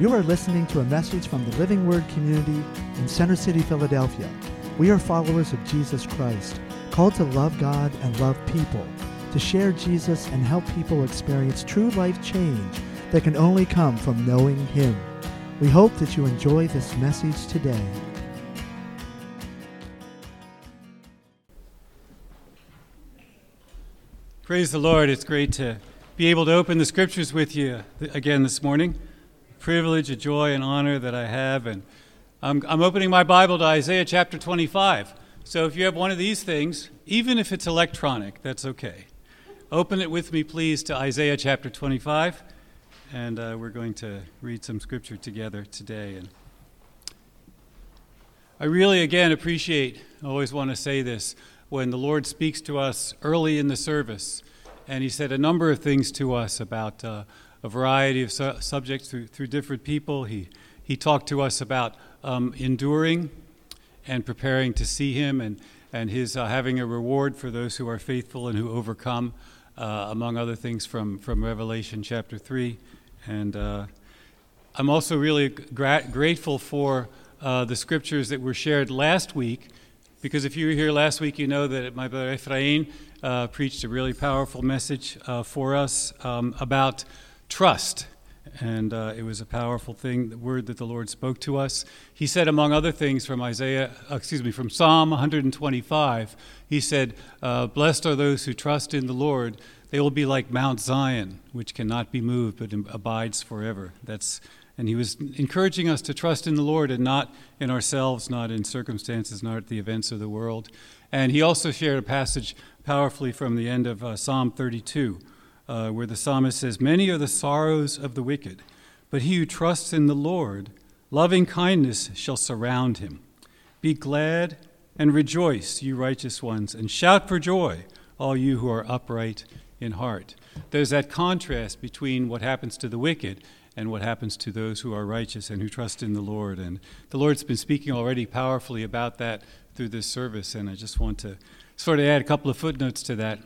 You are listening to a message from the Living Word community in Center City, Philadelphia. We are followers of Jesus Christ, called to love God and love people, to share Jesus and help people experience true life change that can only come from knowing Him. We hope that you enjoy this message today. Praise the Lord. It's great to be able to open the scriptures with you again this morning. Privilege, a joy, and honor that I have. And I'm, I'm opening my Bible to Isaiah chapter 25. So if you have one of these things, even if it's electronic, that's okay. Open it with me, please, to Isaiah chapter 25. And uh, we're going to read some scripture together today. And I really, again, appreciate, I always want to say this, when the Lord speaks to us early in the service. And He said a number of things to us about uh, a variety of su- subjects through, through different people. He, he talked to us about um, enduring and preparing to see Him and, and His uh, having a reward for those who are faithful and who overcome, uh, among other things from, from Revelation chapter 3. And uh, I'm also really gra- grateful for uh, the scriptures that were shared last week because if you were here last week, you know that my brother Ephraim uh, preached a really powerful message uh, for us um, about trust. And uh, it was a powerful thing, the word that the Lord spoke to us. He said, among other things, from Isaiah, uh, excuse me, from Psalm 125, he said, uh, Blessed are those who trust in the Lord. They will be like Mount Zion, which cannot be moved but abides forever. That's and he was encouraging us to trust in the Lord and not in ourselves, not in circumstances, not the events of the world. And he also shared a passage powerfully from the end of uh, Psalm 32, uh, where the psalmist says, Many are the sorrows of the wicked, but he who trusts in the Lord, loving kindness shall surround him. Be glad and rejoice, you righteous ones, and shout for joy, all you who are upright in heart. There's that contrast between what happens to the wicked and what happens to those who are righteous and who trust in the Lord. And the Lord's been speaking already powerfully about that through this service, and I just want to sort of add a couple of footnotes to that.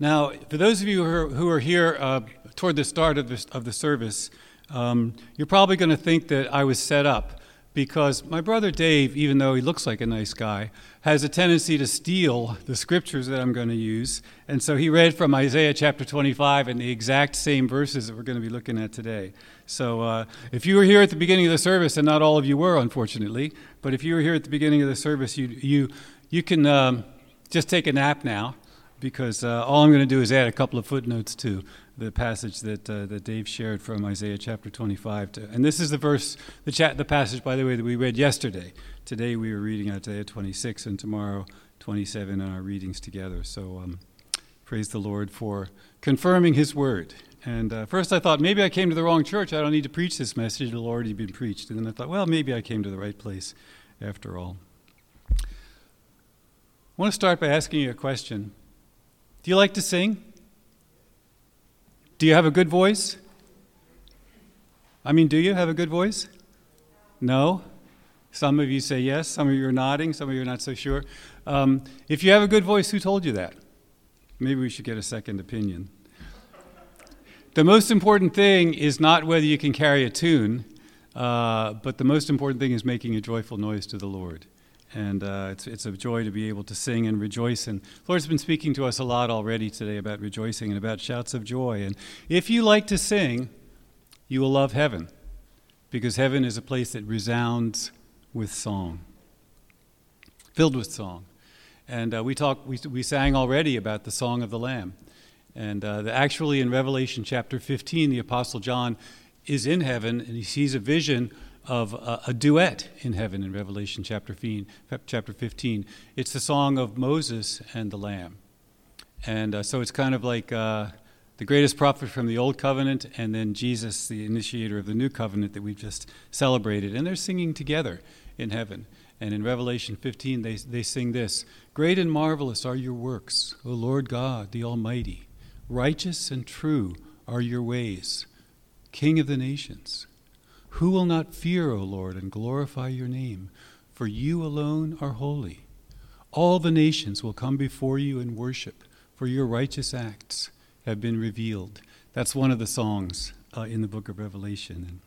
Now, for those of you who are, who are here uh, toward the start of, this, of the service, um, you're probably going to think that I was set up because my brother Dave, even though he looks like a nice guy, has a tendency to steal the scriptures that I'm going to use. And so he read from Isaiah chapter 25 and the exact same verses that we're going to be looking at today. So uh, if you were here at the beginning of the service, and not all of you were, unfortunately, but if you were here at the beginning of the service, you, you, you can um, just take a nap now because uh, all I'm going to do is add a couple of footnotes to the passage that, uh, that Dave shared from Isaiah chapter 25. To, and this is the verse, the, chat, the passage, by the way, that we read yesterday. Today we were reading Isaiah 26, and tomorrow 27 in our readings together. So um, praise the Lord for confirming his word. And uh, first I thought, maybe I came to the wrong church. I don't need to preach this message. It'll already been preached. And then I thought, well, maybe I came to the right place after all. I want to start by asking you a question. Do you like to sing? Do you have a good voice? I mean, do you have a good voice? No? Some of you say yes, some of you are nodding, some of you are not so sure. Um, if you have a good voice, who told you that? Maybe we should get a second opinion. The most important thing is not whether you can carry a tune, uh, but the most important thing is making a joyful noise to the Lord. And uh, it's, it's a joy to be able to sing and rejoice. And the Lord's been speaking to us a lot already today about rejoicing and about shouts of joy. And if you like to sing, you will love heaven, because heaven is a place that resounds with song, filled with song. And uh, we, talk, we, we sang already about the Song of the Lamb. And uh, the, actually, in Revelation chapter 15, the Apostle John is in heaven and he sees a vision of a, a, duet in heaven in Revelation chapter 15, chapter 15. It's the song of Moses and the Lamb. And uh, so it's kind of like uh, the greatest prophet from the Old Covenant and then Jesus, the initiator of the New Covenant that we've just celebrated. And they're singing together in heaven. And in Revelation 15, they, they sing this Great and marvelous are your works, O Lord God, the Almighty. Righteous and true are your ways, King of the nations. Who will not fear, O Lord, and glorify your name? For you alone are holy. All the nations will come before you and worship, for your righteous acts have been revealed. That's one of the songs uh, in the book of Revelation.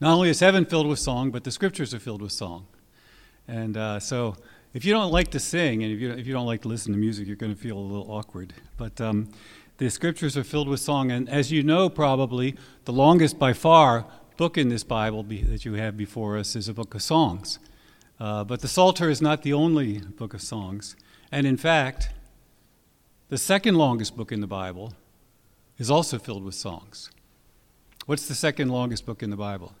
not only is heaven filled with song, but the scriptures are filled with song. And uh, so, if you don't like to sing and if you, if you don't like to listen to music, you're going to feel a little awkward. But um, the scriptures are filled with song. And as you know, probably, the longest by far book in this Bible be, that you have before us is a book of songs. Uh, but the Psalter is not the only book of songs. And in fact, the second longest book in the Bible is also filled with songs. What's the second longest book in the Bible?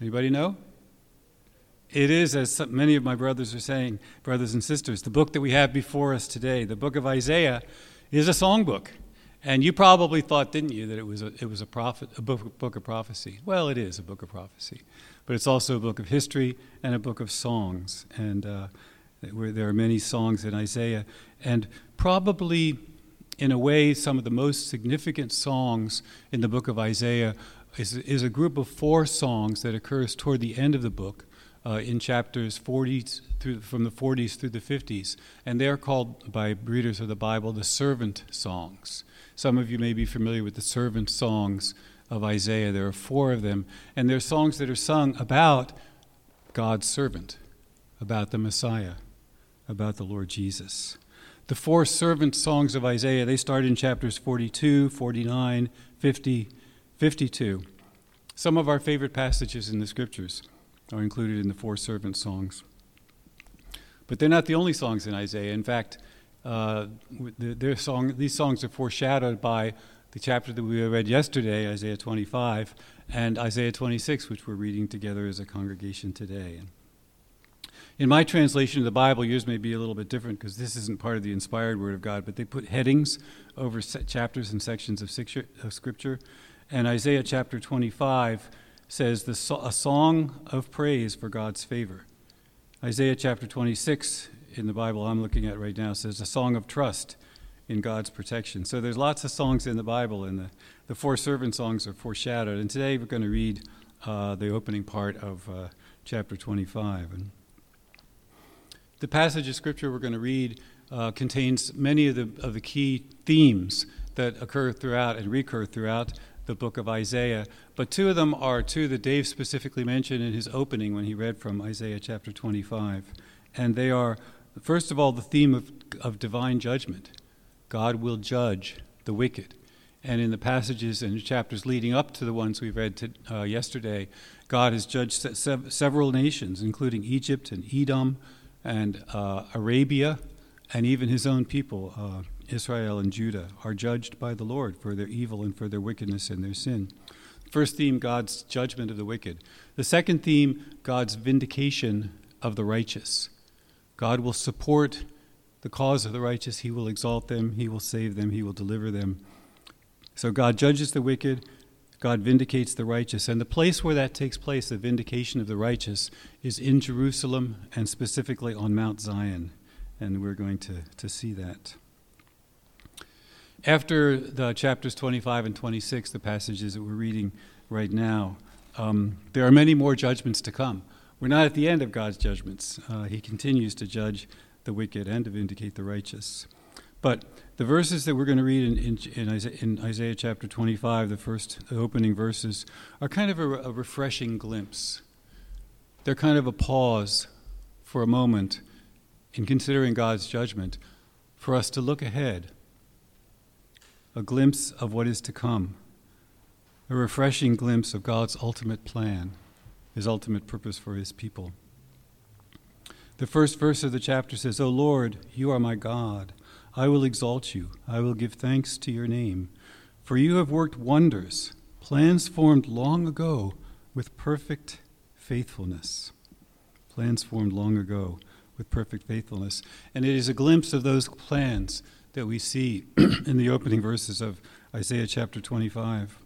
Anybody know? It is, as many of my brothers are saying, brothers and sisters, the book that we have before us today, the book of Isaiah, is a songbook. And you probably thought, didn't you, that it was a, it was a, prophet, a book, book of prophecy? Well, it is a book of prophecy. But it's also a book of history and a book of songs. And uh, there are many songs in Isaiah. And probably, in a way, some of the most significant songs in the book of Isaiah is, is a group of four songs that occurs toward the end of the book uh, in chapters 40 through, from the 40s through the 50s. And they are called by readers of the Bible the servant songs. Some of you may be familiar with the servant songs of Isaiah. There are four of them. And they're songs that are sung about God's servant, about the Messiah, about the Lord Jesus. The four servant songs of Isaiah, they start in chapters 42, 49, 50, 52. Some of our favorite passages in the scriptures are included in the four servant songs. But they're not the only songs in Isaiah. In fact, uh, their song, these songs are foreshadowed by the chapter that we read yesterday, Isaiah 25, and Isaiah 26, which we're reading together as a congregation today. In my translation of the Bible, yours may be a little bit different because this isn't part of the inspired Word of God, but they put headings over chapters and sections of Scripture. And Isaiah chapter 25 says, the, A song of praise for God's favor. Isaiah chapter 26 in the Bible I'm looking at right now says, A song of trust in God's protection. So there's lots of songs in the Bible, and the, the four servant songs are foreshadowed. And today we're going to read uh, the opening part of uh, chapter 25. And the passage of scripture we're going to read uh, contains many of the, of the key themes that occur throughout and recur throughout the book of Isaiah. But two of them are two that Dave specifically mentioned in his opening when he read from Isaiah chapter 25. And they are, first of all, the theme of, of divine judgment. God will judge the wicked. And in the passages and chapters leading up to the ones we read to, uh, yesterday, God has judged se- several nations, including Egypt and Edom and uh, Arabia, and even his own people, uh, Israel and Judah, are judged by the Lord for their evil and for their wickedness and their sin. First theme, God's judgment of the wicked. The second theme, God's vindication of the righteous. God will support the cause of the righteous, He will exalt them, He will save them, He will deliver them. So God judges the wicked, God vindicates the righteous. And the place where that takes place, the vindication of the righteous, is in Jerusalem and specifically on Mount Zion. And we're going to, to see that. After the chapters 25 and 26, the passages that we're reading right now, um, there are many more judgments to come. We're not at the end of God's judgments. Uh, he continues to judge the wicked and to vindicate the righteous. But the verses that we're going to read in, in, in, Isaiah, in Isaiah, chapter 25, the first the opening verses, are kind of a, a refreshing glimpse. They're kind of a pause for a moment in considering God's judgment for us to look ahead, a glimpse of what is to come, a refreshing glimpse of God's ultimate plan, his ultimate purpose for his people. The first verse of the chapter says, O Lord, you are my God. I will exalt you. I will give thanks to your name. For you have worked wonders, plans formed long ago with perfect faithfulness. Plans formed long ago with perfect faithfulness. And it is a glimpse of those plans that we see in the opening verses of Isaiah chapter 25.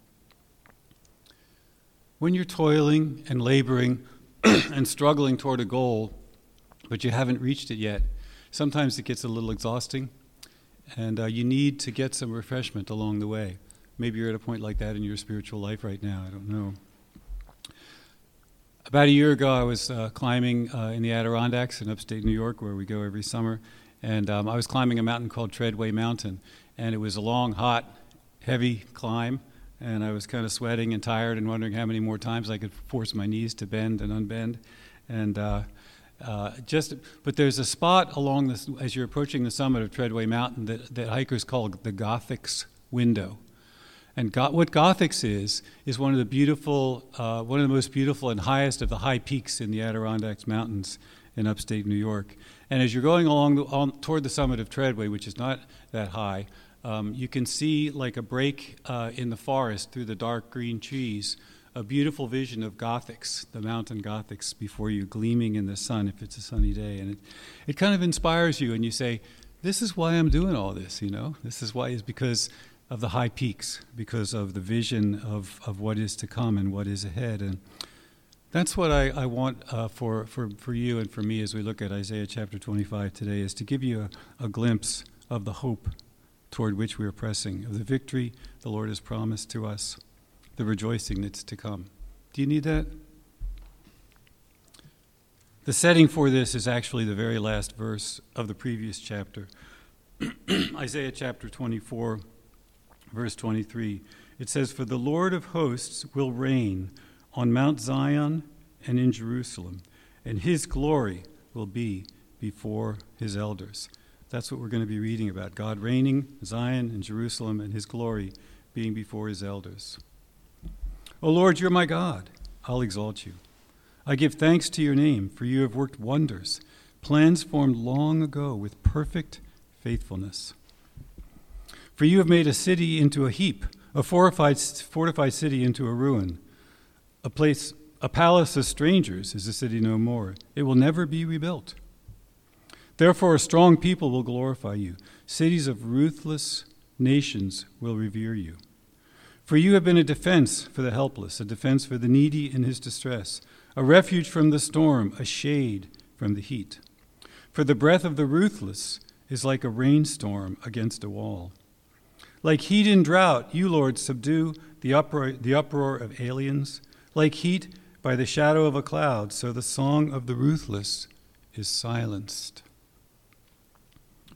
When you're toiling and laboring and struggling toward a goal, but you haven't reached it yet. Sometimes it gets a little exhausting, and uh, you need to get some refreshment along the way. Maybe you're at a point like that in your spiritual life right now. I don't know. About a year ago, I was uh, climbing uh, in the Adirondacks in upstate New York, where we go every summer, and um, I was climbing a mountain called Treadway Mountain, and it was a long, hot, heavy climb. And I was kind of sweating and tired and wondering how many more times I could force my knees to bend and unbend. And uh, uh, just, but there's a spot along this as you're approaching the summit of Treadway Mountain that, that hikers call the Gothics window. And Go- what Gothics is is one of the beautiful, uh, one of the most beautiful and highest of the high peaks in the Adirondacks Mountains in upstate New York. And as you're going along the, on, toward the summit of Treadway, which is not that high, um, you can see like a break uh, in the forest through the dark green trees, a beautiful vision of Gothics, the mountain Gothics, before you, gleaming in the sun if it's a sunny day. And it, it kind of inspires you, and you say, This is why I'm doing all this, you know? This is why, is because of the high peaks, because of the vision of, of what is to come and what is ahead. And that's what I, I want uh, for, for, for you and for me as we look at Isaiah chapter 25 today, is to give you a, a glimpse of the hope toward which we are pressing, of the victory the Lord has promised to us, the rejoicing that's to come. Do you need that? The setting for this is actually the very last verse of the previous chapter. Isaiah chapter 24, verse 23. It says, For the Lord of hosts will reign on Mount Zion and in Jerusalem, and his glory will be before his elders. That's what we're going to be reading about God reigning, Zion and Jerusalem, and his glory being before his elders. O Lord, you're my God. I'll exalt you. I give thanks to your name, for you have worked wonders, plans formed long ago with perfect faithfulness. For you have made a city into a heap, a fortified, fortified city into a ruin. A place, a palace of strangers is a city no more. It will never be rebuilt. Therefore, a strong people will glorify you. Cities of ruthless nations will revere you. For you have been a defense for the helpless, a defense for the needy in his distress, a refuge from the storm, a shade from the heat. For the breath of the ruthless is like a rainstorm against a wall. Like heat in drought, you, Lord, subdue the uproar, the uproar of aliens. Like heat by the shadow of a cloud, so the song of the ruthless is silenced.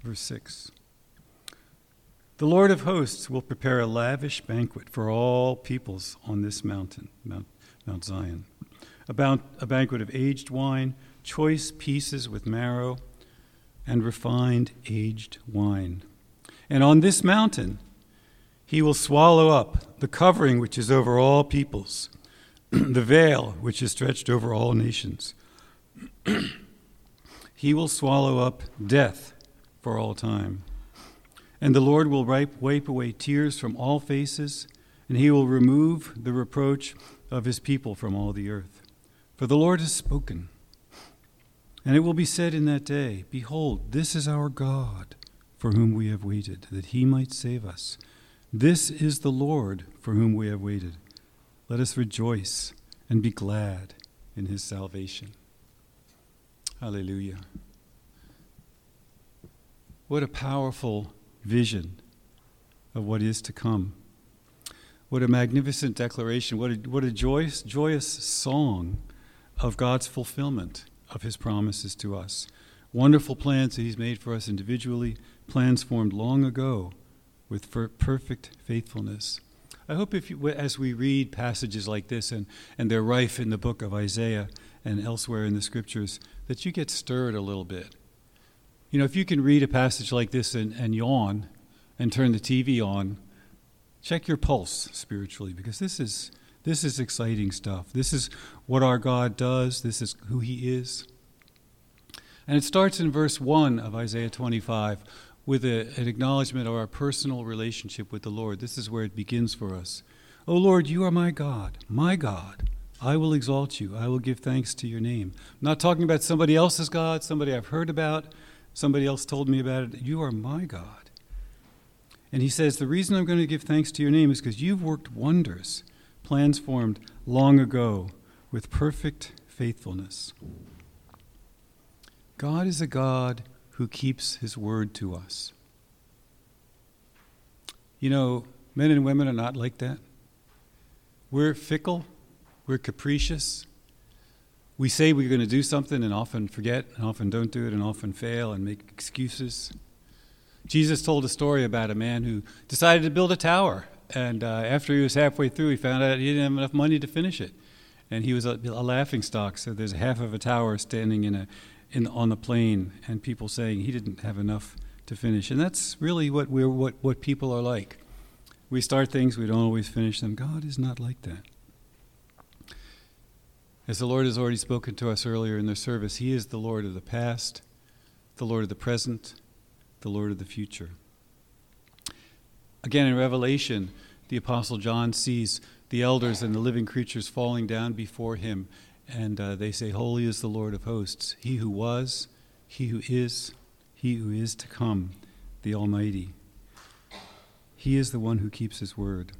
Verse 6 The Lord of hosts will prepare a lavish banquet for all peoples on this mountain, Mount, Mount Zion. About a banquet of aged wine, choice pieces with marrow, and refined aged wine. And on this mountain he will swallow up the covering which is over all peoples, the veil which is stretched over all nations. he will swallow up death for all time. And the Lord will wipe, away tears from all faces, and he will remove the reproach of his people from all the earth. For the Lord has spoken. And it will be said in that day Behold, this is our God, for whom we have waited, that he might save us. This is the Lord, for whom we have waited. Let us rejoice and be glad in his salvation. Hallelujah. What a powerful vision of what is to come. What a magnificent declaration. What a, what a joyous, joyous song of God's fulfillment of his promises to us. Wonderful plans that he's made for us individually, plans formed long ago with perfect faithfulness. I hope if you, as we read passages like this, and, and they're rife in the book of Isaiah and elsewhere in the scriptures, that you get stirred a little bit you know, if you can read a passage like this and, and yawn and turn the TV on, check your pulse spiritually because this is this is exciting stuff. This is what our God does. This is who He is. And it starts in verse 1 of Isaiah 25 with a, an acknowledgement of our personal relationship with the Lord. This is where it begins for us. O Lord, you are my God, my God. I will exalt you. I will give thanks to your name. I'm not talking about somebody else's God, somebody I've heard about. Somebody else told me about it. You are my God. And he says, The reason I'm going to give thanks to your name is because you've worked wonders, plans formed long ago with perfect faithfulness. God is a God who keeps his word to us. You know, men and women are not like that. We're fickle, we're capricious, we say we're going to do something and often forget and often don't do it and often fail and make excuses. Jesus told a story about a man who decided to build a tower And uh, after he was halfway through, he found out he didn't have enough money to finish it. And he was a, a laughing stock. So there's half of a tower standing in a, in, on the plain, and people saying he didn't have enough to finish. And that's really what, we're, what, what people are like. We start things, we don't always finish them. God is not like that. As the Lord has already spoken to us earlier in the service, He is the Lord of the past, the Lord of the present, the Lord of the future. Again, in Revelation, the Apostle John sees the elders and the living creatures falling down before him, and uh, they say, Holy is the Lord of hosts, He who was, He who is, He who is to come, the Almighty. He is the one who keeps His word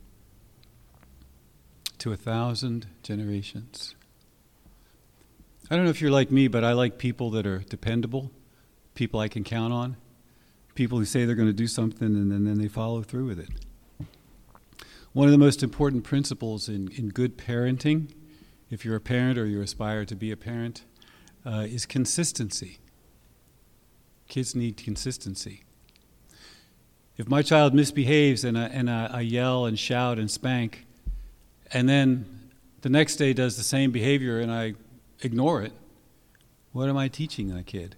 to a thousand generations. I don't know if you're like me, but I like people that are dependable, people I can count on, people who say they're going to do something and then, then they follow through with it. One of the most important principles in, in good parenting, if you're a parent or you aspire to be a parent, uh, is consistency. Kids need consistency. If my child misbehaves and, I, and I, I yell and shout and spank, and then the next day does the same behavior and I ignore it, what am I teaching that kid?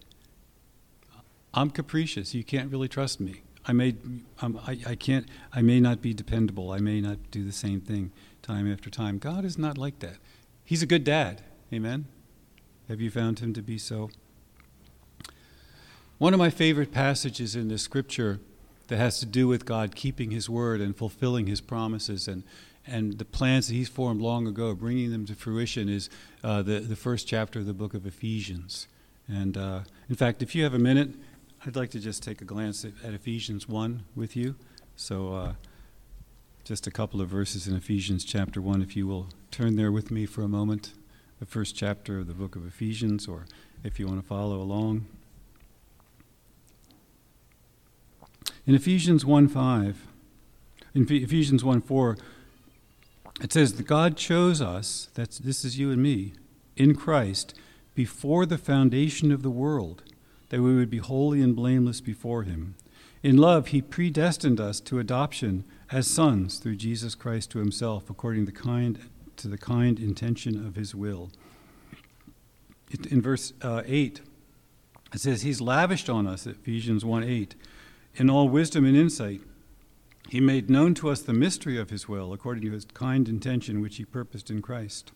I'm capricious. You can't really trust me. I may, um, I, I can't, I may not be dependable. I may not do the same thing time after time. God is not like that. He's a good dad. Amen. Have you found him to be so? One of my favorite passages in the scripture that has to do with God keeping his word and fulfilling his promises and and the plans that he's formed long ago, bringing them to fruition, is uh, the, the first chapter of the book of Ephesians. And uh, in fact, if you have a minute, I'd like to just take a glance at, at Ephesians 1 with you. So, uh, just a couple of verses in Ephesians chapter 1, if you will turn there with me for a moment, the first chapter of the book of Ephesians, or if you want to follow along. In Ephesians 1 5, in Ephesians 1 4, it says that God chose us, that's this is you and me, in Christ, before the foundation of the world, that we would be holy and blameless before him. In love, he predestined us to adoption as sons through Jesus Christ to himself, according to the kind, to the kind intention of his will. It, in verse uh, 8, it says, He's lavished on us, Ephesians 1 8, in all wisdom and insight he made known to us the mystery of his will, according to his kind intention which he purposed in Christ,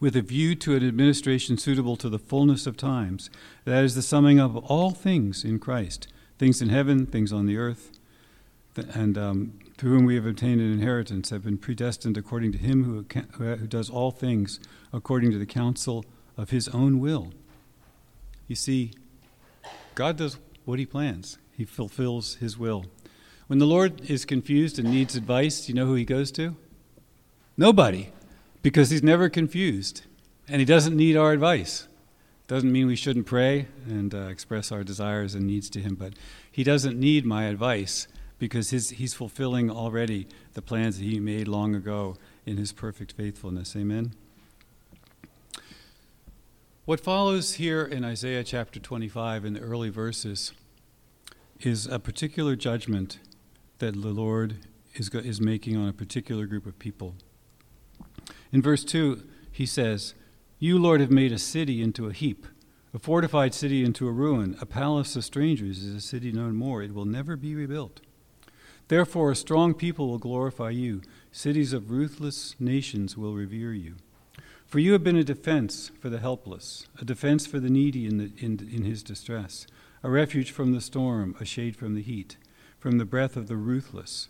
with a view to an administration suitable to the fullness of times. That is the summing up of all things in Christ, things in heaven, things on the earth, and um, through whom we have obtained an inheritance, have been predestined according to him who, who does all things according to the counsel of his own will. You see, God does what he plans, he fulfills his will. When the Lord is confused and needs advice, you know who he goes to? Nobody, because he's never confused and he doesn't need our advice. Doesn't mean we shouldn't pray and uh, express our desires and needs to him, but he doesn't need my advice because his, he's fulfilling already the plans that he made long ago in his perfect faithfulness. Amen. What follows here in Isaiah chapter 25 in the early verses is a particular judgment that the Lord is, is making on a particular group of people. In verse 2, he says, You, Lord, have made a city into a heap, a fortified city into a ruin. A palace of strangers is a city no more. It will never be rebuilt. Therefore, a strong people will glorify you. Cities of ruthless nations will revere you. For you have been a defense for the helpless, a defense for the needy in, the, in, in his distress, a refuge from the storm, a shade from the heat from the breath of the ruthless.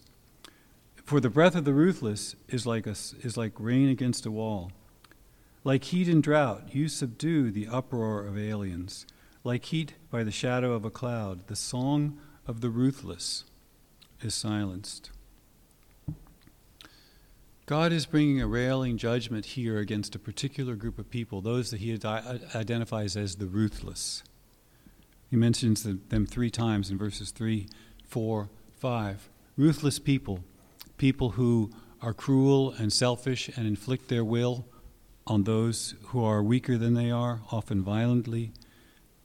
For the breath of the ruthless is like, a, is like rain against a wall. Like heat and drought, you subdue the uproar of aliens. Like heat by the shadow of a cloud, the song of the ruthless is silenced. God is bringing a railing judgment here against a particular group of people, those that he identifies as the ruthless. He mentions them three times in verses 3 4, 5. Ruthless people, people who are cruel and selfish and inflict their will on those who are weaker than they are, often violently.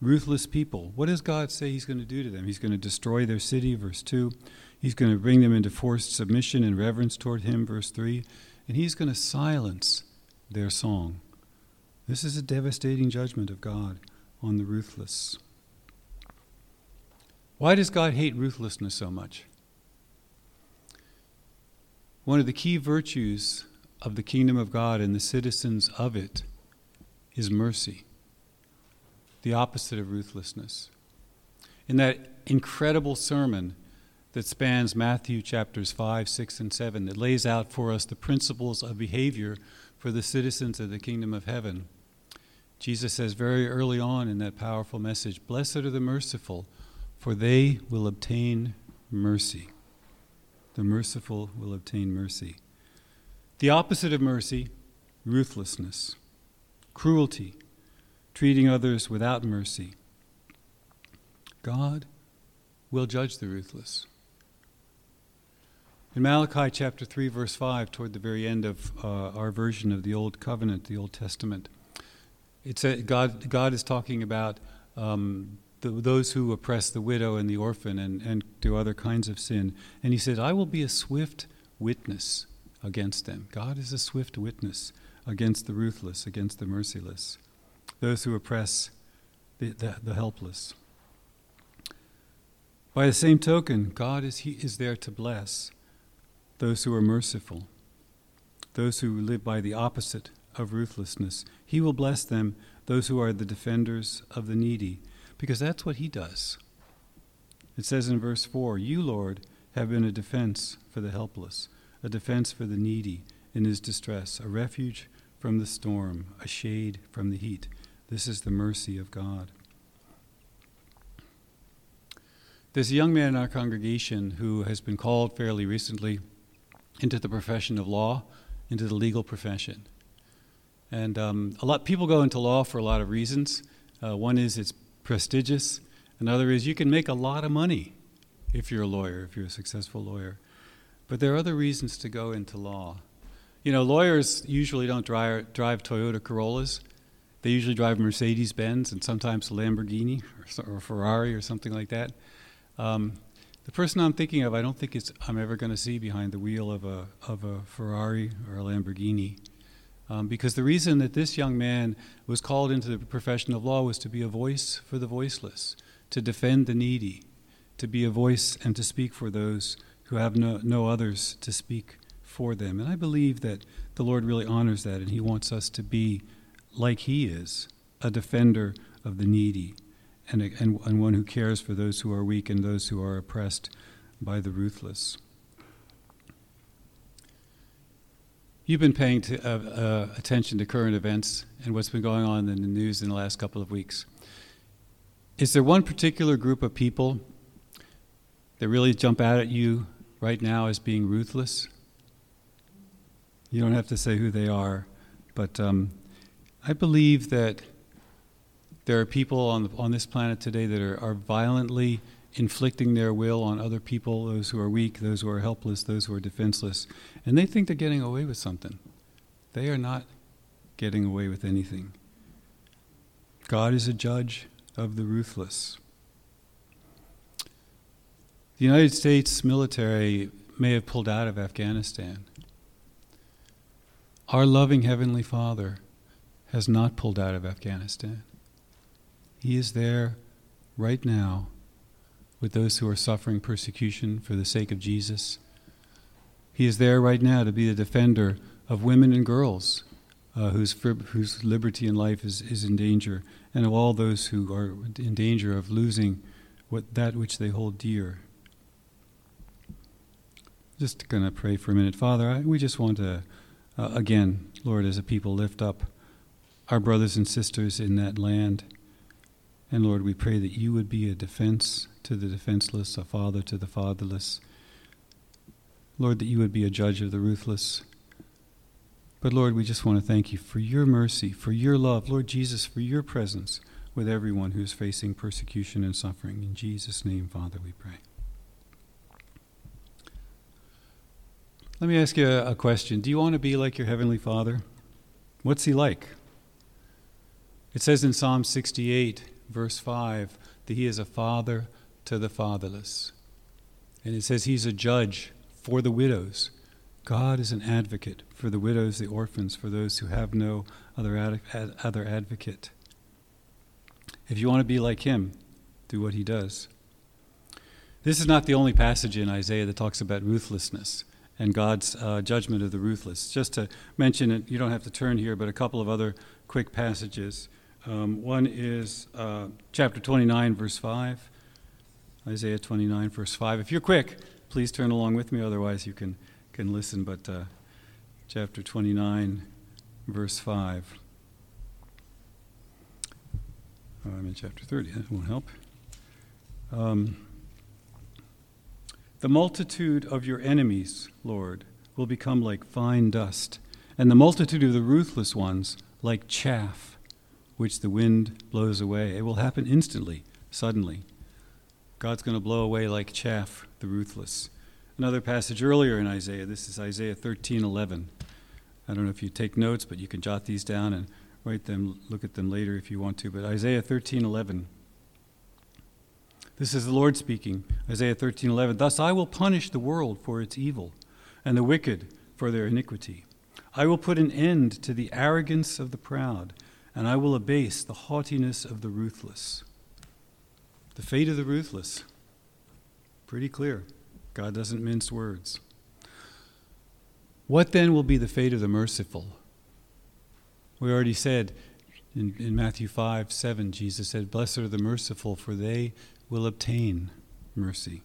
Ruthless people. What does God say He's going to do to them? He's going to destroy their city, verse 2. He's going to bring them into forced submission and reverence toward Him, verse 3. And He's going to silence their song. This is a devastating judgment of God on the ruthless. Why does God hate ruthlessness so much? One of the key virtues of the kingdom of God and the citizens of it is mercy, the opposite of ruthlessness. In that incredible sermon that spans Matthew chapters 5, 6, and 7, that lays out for us the principles of behavior for the citizens of the kingdom of heaven, Jesus says very early on in that powerful message Blessed are the merciful, for they will obtain mercy. The merciful will obtain mercy. The opposite of mercy, ruthlessness, cruelty, treating others without mercy. God will judge the ruthless. In Malachi chapter 3, verse 5, toward the very end of uh, our version of the Old Covenant, the Old Testament, it's a, God, God is talking about um, the, those who oppress the widow and the orphan and, and do other kinds of sin. And he said, I will be a swift witness against them. God is a swift witness against the ruthless, against the merciless, those who oppress the, the, the helpless. By the same token, God is, he is there to bless those who are merciful, those who live by the opposite of ruthlessness. He will bless them, those who are the defenders of the needy, because that's what He does. It says in verse 4 You, Lord, have been a defense for the helpless, a defense for the needy in his distress, a refuge from the storm, a shade from the heat. This is the mercy of God. There's a young man in our congregation who has been called fairly recently into the profession of law, into the legal profession. And um, a lot people go into law for a lot of reasons. Uh, one is it's prestigious. Another is you can make a lot of money if you're a lawyer, if you're a successful lawyer. But there are other reasons to go into law. You know, lawyers usually don't drive, drive Toyota Corollas. They usually drive Mercedes Benz and sometimes a Lamborghini or, or Ferrari or something like that. Um, the person I'm thinking of, I don't think I'm ever going to see behind the wheel of a, of a Ferrari or a Lamborghini. Um, because the reason that this young man was called into the profession of law was to be a voice for the voiceless, to defend the needy, to be a voice and to speak for those who have no, no others to speak for them. And I believe that the Lord really honors that, and He wants us to be like He is, a defender of the needy, and, and, and one who cares for those who are weak and those who are oppressed by the ruthless. You've been paying uh, uh, attention to current events and what's been going on in the news in the last couple of weeks. Is there one particular group of people that really jump out at you right now as being ruthless? You don't have to say who they are, but um, I believe that there are people on, the, on this planet today that are, are violently inflicting their will on other people, those who are weak, those who are helpless, those who are defenseless. And they think they're getting away with something. They are not getting away with anything. God is a judge of the ruthless. The United States military may have pulled out of Afghanistan. Our loving Heavenly Father has not pulled out of Afghanistan. He is there right now with those who are suffering persecution for the sake of Jesus. He is there right now to be the defender of women and girls uh, whose, whose liberty and life is, is in danger, and of all those who are in danger of losing what, that which they hold dear. Just going to pray for a minute. Father, I, we just want to, uh, again, Lord, as a people, lift up our brothers and sisters in that land. And Lord, we pray that you would be a defense to the defenseless, a father to the fatherless. Lord, that you would be a judge of the ruthless. But Lord, we just want to thank you for your mercy, for your love, Lord Jesus, for your presence with everyone who's facing persecution and suffering. In Jesus' name, Father, we pray. Let me ask you a question. Do you want to be like your Heavenly Father? What's He like? It says in Psalm 68, verse 5, that He is a Father to the fatherless. And it says he's a judge for the widows. God is an advocate for the widows, the orphans, for those who have no other, ad- other advocate. If you want to be like him, do what he does. This is not the only passage in Isaiah that talks about ruthlessness and God's uh, judgment of the ruthless. Just to mention it, you don't have to turn here, but a couple of other quick passages. Um, one is uh, chapter 29, verse 5. Isaiah 29, verse 5. If you're quick, please turn along with me, otherwise, you can, can listen. But uh, chapter 29, verse 5. Oh, I'm in chapter 30. That won't help. Um, the multitude of your enemies, Lord, will become like fine dust, and the multitude of the ruthless ones like chaff, which the wind blows away. It will happen instantly, suddenly. God's going to blow away like chaff the ruthless. Another passage earlier in Isaiah, this is Isaiah 13:11. I don't know if you take notes, but you can jot these down and write them, look at them later if you want to. But Isaiah 13:11. This is the Lord speaking. Isaiah 13:11. Thus I will punish the world for its evil, and the wicked for their iniquity. I will put an end to the arrogance of the proud, and I will abase the haughtiness of the ruthless. The fate of the ruthless. Pretty clear. God doesn't mince words. What then will be the fate of the merciful? We already said in, in Matthew 5 7, Jesus said, Blessed are the merciful, for they will obtain mercy.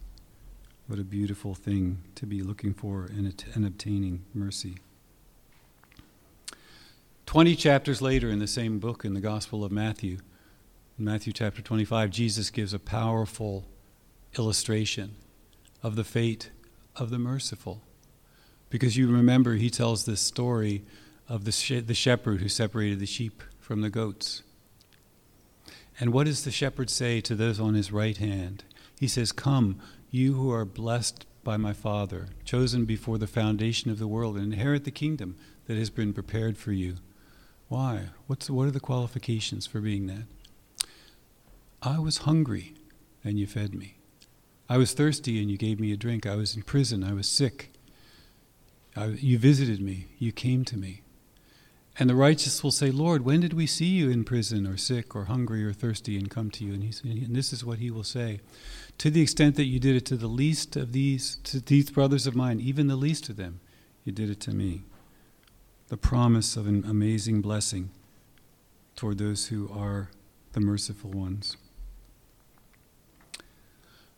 What a beautiful thing to be looking for and, and obtaining mercy. Twenty chapters later in the same book, in the Gospel of Matthew, in Matthew chapter 25, Jesus gives a powerful illustration of the fate of the merciful. Because you remember, he tells this story of the, the shepherd who separated the sheep from the goats. And what does the shepherd say to those on his right hand? He says, Come, you who are blessed by my Father, chosen before the foundation of the world, and inherit the kingdom that has been prepared for you. Why? What's, what are the qualifications for being that? I was hungry, and you fed me. I was thirsty, and you gave me a drink. I was in prison. I was sick. I, you visited me. You came to me. And the righteous will say, Lord, when did we see you in prison or sick or hungry or thirsty and come to you? And, and this is what he will say. To the extent that you did it to the least of these, to these brothers of mine, even the least of them, you did it to me. The promise of an amazing blessing toward those who are the merciful ones.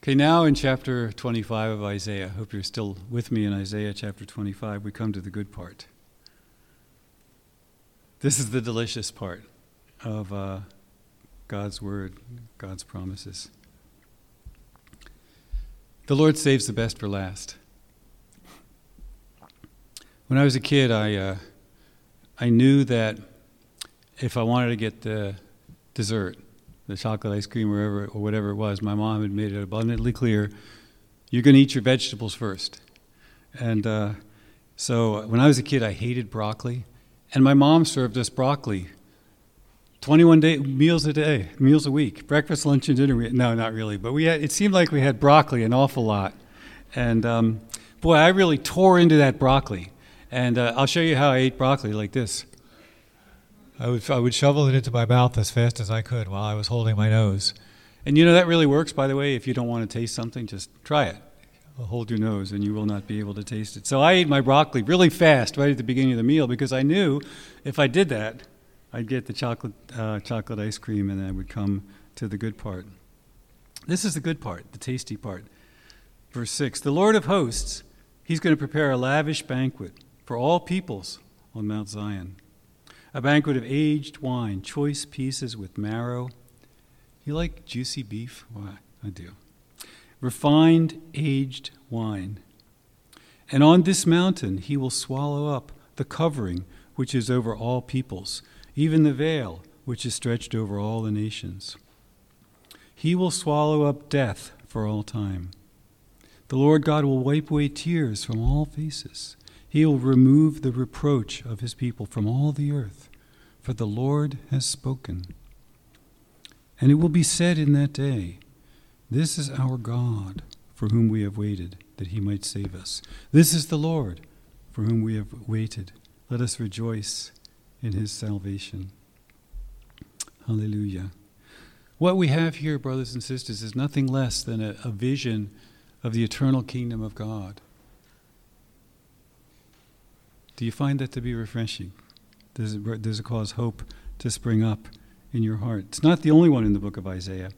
Okay, now in chapter 25 of Isaiah, I hope you're still with me in Isaiah chapter 25, we come to the good part. This is the delicious part of uh, God's word, God's promises. The Lord saves the best for last. When I was a kid, I, uh, I knew that if I wanted to get the dessert, the chocolate ice cream, wherever or whatever it was, my mom had made it abundantly clear: you're going to eat your vegetables first. And uh, so, when I was a kid, I hated broccoli. And my mom served us broccoli 21 day, meals a day, meals a week, breakfast, lunch, and dinner. No, not really, but we had, it seemed like we had broccoli an awful lot. And um, boy, I really tore into that broccoli. And uh, I'll show you how I ate broccoli like this. I would, I would shovel it into my mouth as fast as I could while I was holding my nose. And you know, that really works, by the way. If you don't want to taste something, just try it hold your nose and you will not be able to taste it. So I ate my broccoli really fast right at the beginning of the meal because I knew if I did that, I'd get the chocolate, uh, chocolate ice cream and I would come to the good part. This is the good part, the tasty part. Verse 6 The Lord of hosts, he's going to prepare a lavish banquet for all peoples on Mount Zion. A banquet of aged wine, choice pieces with marrow. You like juicy beef? Why, I do refined aged wine. And on this mountain he will swallow up the covering which is over all peoples, even the veil which is stretched over all the nations. He will swallow up death for all time. The Lord God will wipe away tears from all faces. He will remove the reproach of his people from all the earth, for the Lord has spoken. And it will be said in that day, this is our God, for whom we have waited, that he might save us. This is the Lord, for whom we have waited. Let us rejoice in his salvation. Hallelujah. What we have here, brothers and sisters, is nothing less than a, a vision of the eternal kingdom of God. Do you find that to be refreshing? Does it, does it cause hope to spring up in your heart? It's not the only one in the book of Isaiah,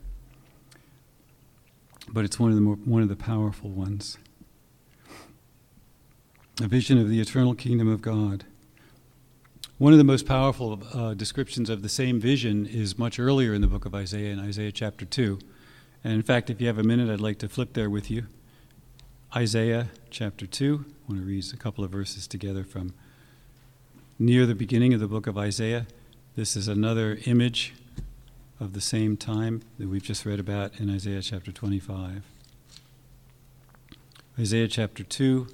but it's one of the, more, one of the powerful ones. A vision of the eternal kingdom of God. One of the most powerful uh, descriptions of the same vision is much earlier in the book of Isaiah, in Isaiah chapter 2. And in fact, if you have a minute, I'd like to flip there with you. Isaiah chapter 2. I want to read a couple of verses together from near the beginning of the book of Isaiah. This is another image of the same time that we've just read about in Isaiah chapter 25. Isaiah chapter 2,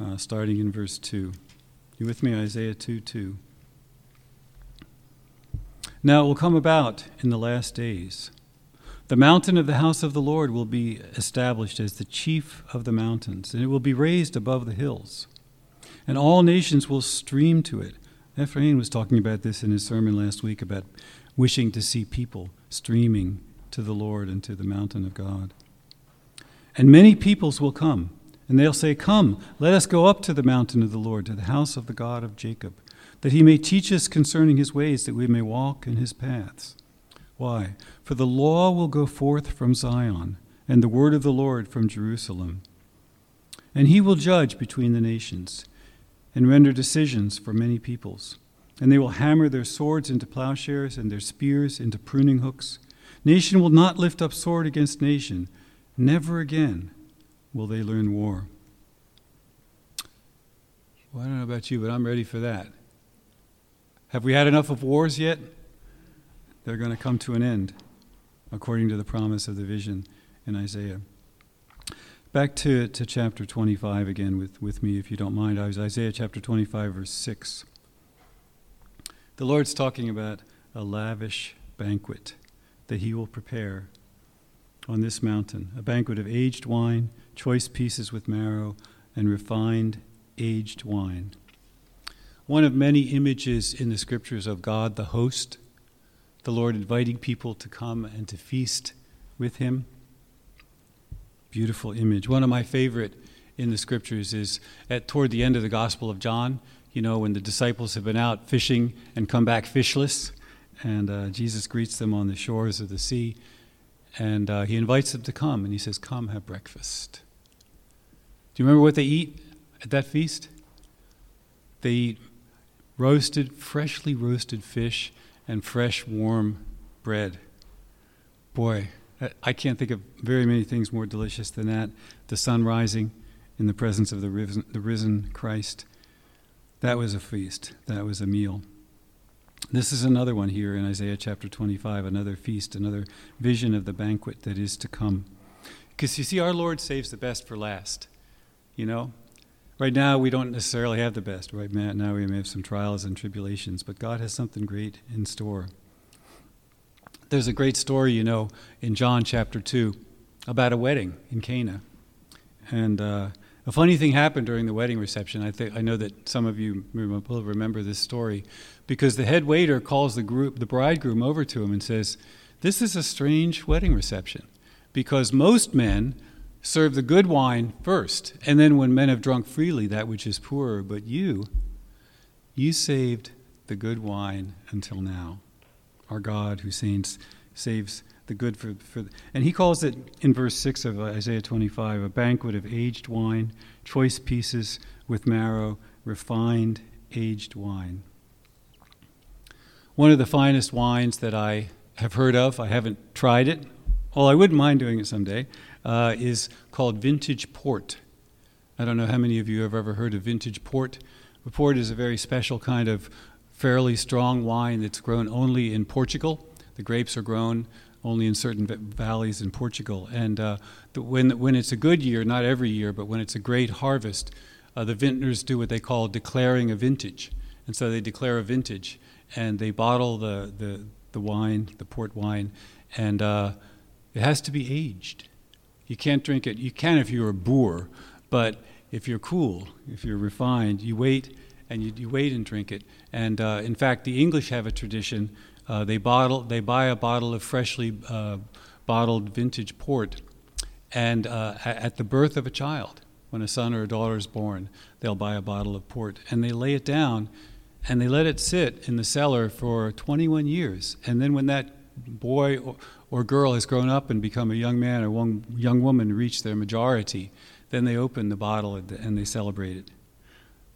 uh, starting in verse 2. You with me? Isaiah 2 2. Now it will come about in the last days. The mountain of the house of the Lord will be established as the chief of the mountains, and it will be raised above the hills. And all nations will stream to it. Ephraim was talking about this in his sermon last week about wishing to see people streaming to the Lord and to the mountain of God. And many peoples will come and they'll say, Come, let us go up to the mountain of the Lord, to the house of the God of Jacob, that he may teach us concerning his ways, that we may walk in his paths. Why? For the law will go forth from Zion, and the word of the Lord from Jerusalem. And he will judge between the nations, and render decisions for many peoples. And they will hammer their swords into plowshares, and their spears into pruning hooks. Nation will not lift up sword against nation, never again will they learn war? Well, I don't know about you, but I'm ready for that. Have we had enough of wars yet? They're going to come to an end, according to the promise of the vision in Isaiah. Back to, to chapter 25 again with, with me, if you don't mind. I was Isaiah chapter 25, verse 6. The Lord's talking about a lavish banquet that He will prepare on this mountain a banquet of aged wine choice pieces with marrow, and refined aged wine. One of many images in the scriptures of God, the host, the Lord inviting people to come and to feast with him. Beautiful image. One of my favorite in the scriptures is at toward the end of the Gospel of John, you know, when the disciples have been out fishing and come back fishless, and uh, Jesus greets them on the shores of the sea, and uh, he invites them to come, and he says, Come, have breakfast. Do you remember what they eat at that feast? They eat roasted, freshly roasted fish and fresh, warm bread. Boy, I can't think of very many things more delicious than that. The sun rising in the presence of the risen, the risen Christ. That was a feast. That was a meal. This is another one here in Isaiah chapter 25, another feast, another vision of the banquet that is to come. Because you see, our Lord saves the best for last you know? Right now, we don't necessarily have the best. Right now, we may have some trials and tribulations, but God has something great in store. There's a great story, you know, in John chapter 2 about a wedding in Cana. And uh, a funny thing happened during the wedding reception. I, think, I know that some of you will remember this story because the head waiter calls the, group, the bridegroom over to him and says, This is a strange wedding reception because most men serve the good wine first, and then when men have drunk freely, that which is poorer. But you, you saved the good wine until now. Our God who saves, saves the good for, for. And he calls it in verse 6 of Isaiah 25 a banquet of aged wine, choice pieces with marrow, refined aged wine. One of the finest wines that I have heard of, I haven't tried it, well, I wouldn't mind doing it someday, uh, is called vintage port. I don't know how many of you have ever heard of vintage port. port is a very special kind of fairly strong wine that's grown only in Portugal. The grapes are grown only in certain valleys in Portugal. And uh, the, when, when it's a good year, not every year, but when it's a great harvest, uh, the vintners do what they call declaring a vintage. And so they declare a vintage and they bottle the, the, the wine, the port wine, and uh, it has to be aged You can't drink it. You can if you're a boor, but if you're cool, if you're refined, you wait and you, you wait and drink it. And uh, in fact, the English have a tradition. Uh, they bottle, they buy a bottle of freshly uh, bottled vintage port, and uh, at the birth of a child, when a son or a daughter is born, they'll buy a bottle of port, and they lay it down, and they let it sit in the cellar for 21 years, and then when that boy or, girl has grown up and become a young man or one young woman reach their majority, then they open the bottle and they celebrate it.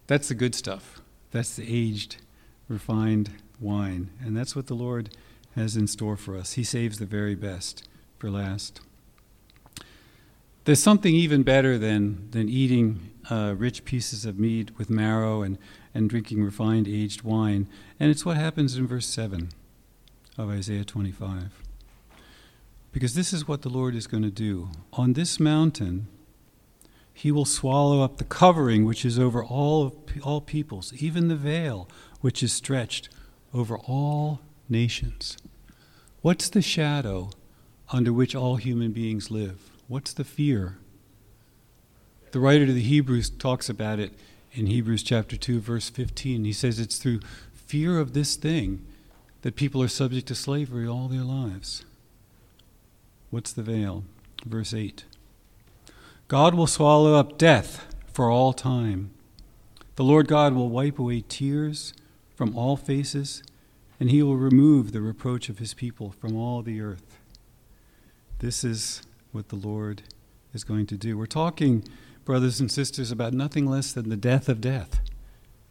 That's the good stuff. That's the aged, refined wine. And that's what the Lord has in store for us. He saves the very best for last. There's something even better than, than eating uh, rich pieces of meat with marrow and, and drinking refined aged wine. And it's what happens in verse 7 of Isaiah 25. Because this is what the Lord is going to do. On this mountain, he will swallow up the covering which is over all, of, all peoples, even the veil which is stretched over all nations. What's the shadow under which all human beings live? What's the fear? The writer to the Hebrews talks about it in Hebrews chapter 2, verse 15. He says it's through fear of this thing that people are subject to slavery all their lives. What's the veil? Verse 8 God will swallow up death for all time. The Lord God will wipe away tears from all faces, and he will remove the reproach of his people from all the earth. This is what the Lord is going to do. We're talking, brothers and sisters, about nothing less than the death of death,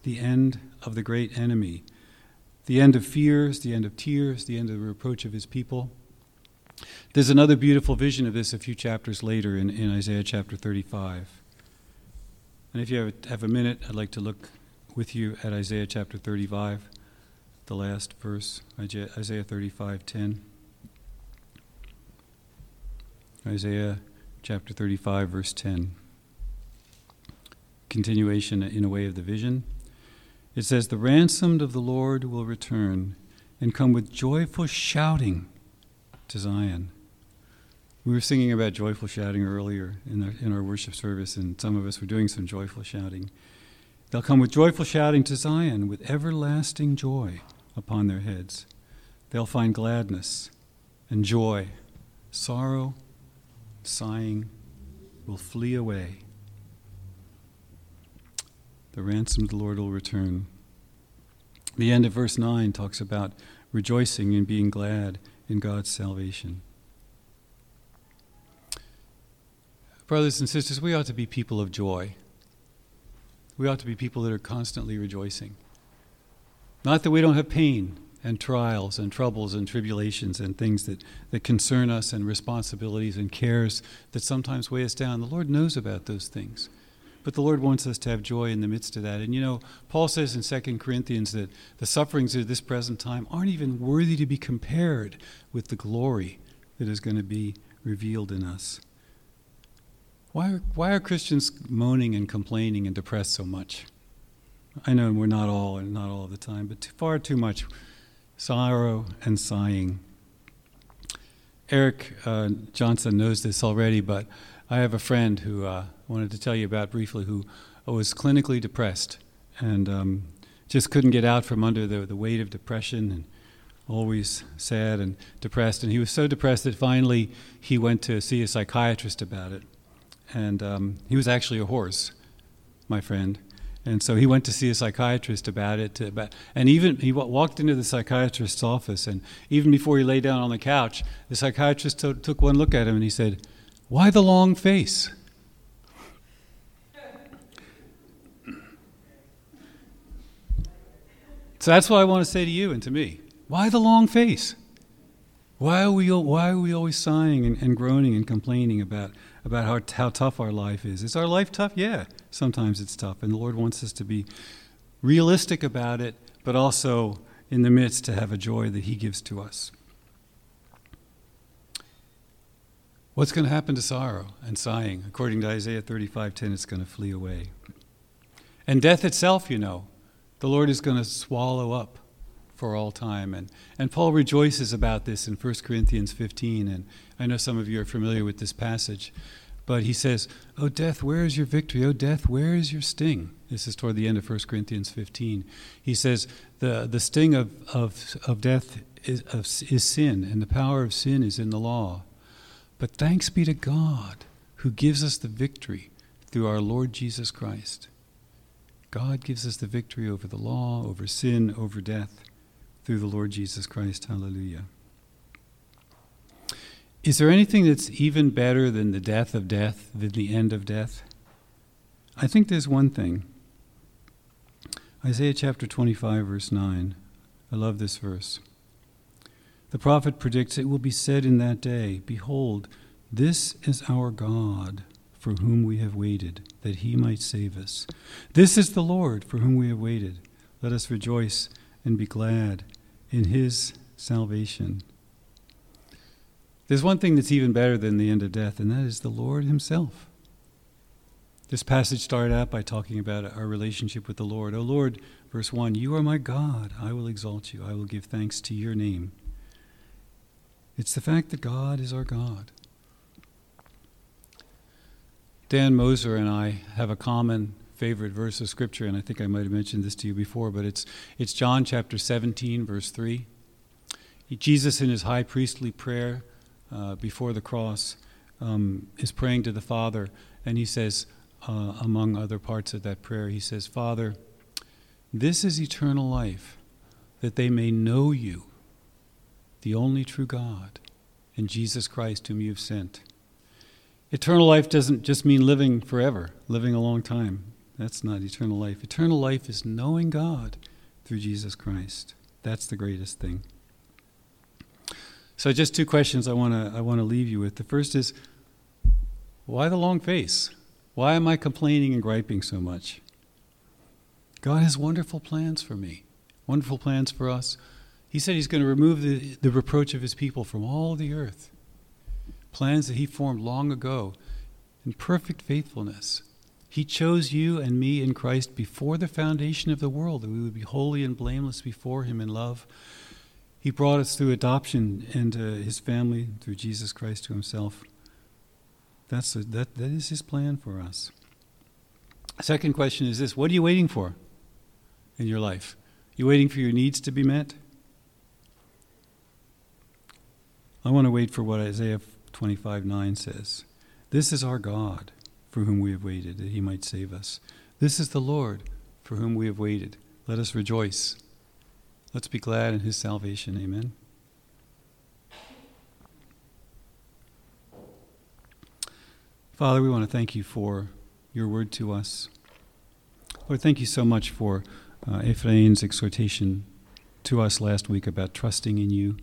the end of the great enemy, the end of fears, the end of tears, the end of the reproach of his people. There's another beautiful vision of this a few chapters later in, in Isaiah chapter 35. And if you have, have a minute, I'd like to look with you at Isaiah chapter 35, the last verse, Isaiah 35 10. Isaiah chapter 35, verse 10. Continuation in a way of the vision. It says, The ransomed of the Lord will return and come with joyful shouting to Zion. We were singing about joyful shouting earlier in our, in our worship service, and some of us were doing some joyful shouting. They'll come with joyful shouting to Zion, with everlasting joy upon their heads. They'll find gladness and joy. Sorrow, sighing will flee away. The ransom of the Lord will return. The end of verse 9 talks about rejoicing and being glad in God's salvation. Brothers and sisters, we ought to be people of joy. We ought to be people that are constantly rejoicing. Not that we don't have pain and trials and troubles and tribulations and things that, that concern us and responsibilities and cares that sometimes weigh us down. The Lord knows about those things. But the Lord wants us to have joy in the midst of that. And you know, Paul says in 2 Corinthians that the sufferings of this present time aren't even worthy to be compared with the glory that is going to be revealed in us. Why are, why are Christians moaning and complaining and depressed so much? I know we're not all, and not all of the time, but too, far too much sorrow and sighing. Eric uh, Johnson knows this already, but I have a friend who uh, wanted to tell you about briefly who was clinically depressed and um, just couldn't get out from under the, the weight of depression and always sad and depressed. And he was so depressed that finally he went to see a psychiatrist about it. And um, he was actually a horse, my friend. And so he went to see a psychiatrist about it. About, and even he walked into the psychiatrist's office, and even before he lay down on the couch, the psychiatrist t- took one look at him and he said, why the long face? So that's what I want to say to you and to me. Why the long face? Why are we, why are we always sighing and, and groaning and complaining about, about how, how tough our life is? Is our life tough? Yeah, sometimes it's tough. And the Lord wants us to be realistic about it, but also in the midst to have a joy that He gives to us. What's going to happen to sorrow and sighing? According to Isaiah 35:10, it's going to flee away. And death itself, you know, the Lord is going to swallow up for all time. And, and Paul rejoices about this in 1 Corinthians 15. And I know some of you are familiar with this passage. But he says, Oh, death, where is your victory? Oh, death, where is your sting? This is toward the end of 1 Corinthians 15. He says, The, the sting of, of, of death is, of, is sin, and the power of sin is in the law. But thanks be to God who gives us the victory through our Lord Jesus Christ. God gives us the victory over the law, over sin, over death, through the Lord Jesus Christ. Hallelujah. Is there anything that's even better than the death of death, than the end of death? I think there's one thing. Isaiah chapter 25, verse 9. I love this verse. The prophet predicts it will be said in that day Behold, this is our God, for whom we have waited, that he might save us. This is the Lord, for whom we have waited. Let us rejoice and be glad in his salvation. There's one thing that's even better than the end of death, and that is the Lord Himself. This passage started out by talking about our relationship with the Lord. Oh Lord, verse 1 You are my God. I will exalt you. I will give thanks to your name. It's the fact that God is our God. Dan Moser and I have a common favorite verse of Scripture, and I think I might have mentioned this to you before, but it's, it's John chapter 17, verse 3. Jesus, in his high priestly prayer, uh, before the cross um, is praying to the Father, and he says, uh, among other parts of that prayer, he says, Father, this is eternal life, that they may know you, the only true God, and Jesus Christ, whom you have sent. Eternal life doesn't just mean living forever, living a long time. That's not eternal life. Eternal life is knowing God through Jesus Christ. That's the greatest thing. So, just two questions I want to I want to leave you with. The first is, why the long face? Why am I complaining and griping so much? God has wonderful plans for me, wonderful plans for us. He said He's going to remove the, the reproach of His people from all the earth. Plans that He formed long ago in perfect faithfulness. He chose you and me in Christ before the foundation of the world, that we would be holy and blameless before Him in love. He brought us through adoption into uh, his family, through Jesus Christ to himself. That's a, that, that is his plan for us. Second question is this What are you waiting for in your life? You waiting for your needs to be met? I want to wait for what Isaiah 25 9 says. This is our God for whom we have waited, that he might save us. This is the Lord for whom we have waited. Let us rejoice Let's be glad in his salvation. Amen. Father, we want to thank you for your word to us. Lord, thank you so much for uh, Ephraim's exhortation to us last week about trusting in you.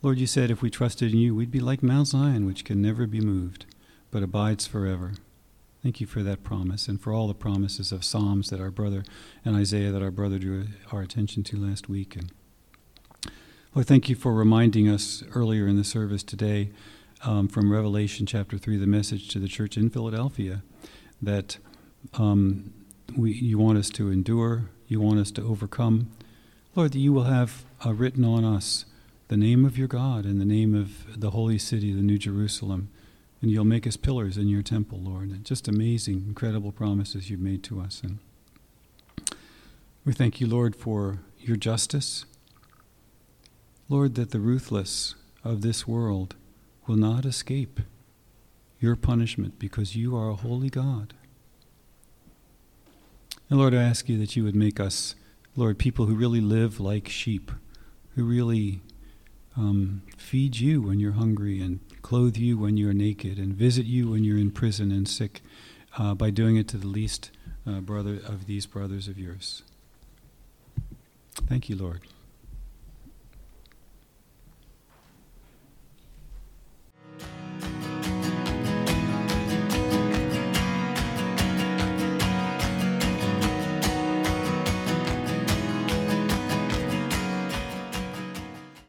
Lord, you said if we trusted in you, we'd be like Mount Zion, which can never be moved, but abides forever. Thank you for that promise and for all the promises of Psalms that our brother and Isaiah that our brother drew our attention to last week. And Lord, thank you for reminding us earlier in the service today um, from Revelation chapter 3, the message to the church in Philadelphia, that um, we, you want us to endure, you want us to overcome. Lord, that you will have uh, written on us the name of your God and the name of the holy city, the New Jerusalem and you'll make us pillars in your temple, Lord. And just amazing, incredible promises you've made to us. And we thank you, Lord, for your justice. Lord, that the ruthless of this world will not escape your punishment because you are a holy God. And Lord, I ask you that you would make us, Lord, people who really live like sheep, who really um, feed you when you're hungry and clothe you when you're naked and visit you when you're in prison and sick uh, by doing it to the least uh, brother of these brothers of yours. Thank you, Lord.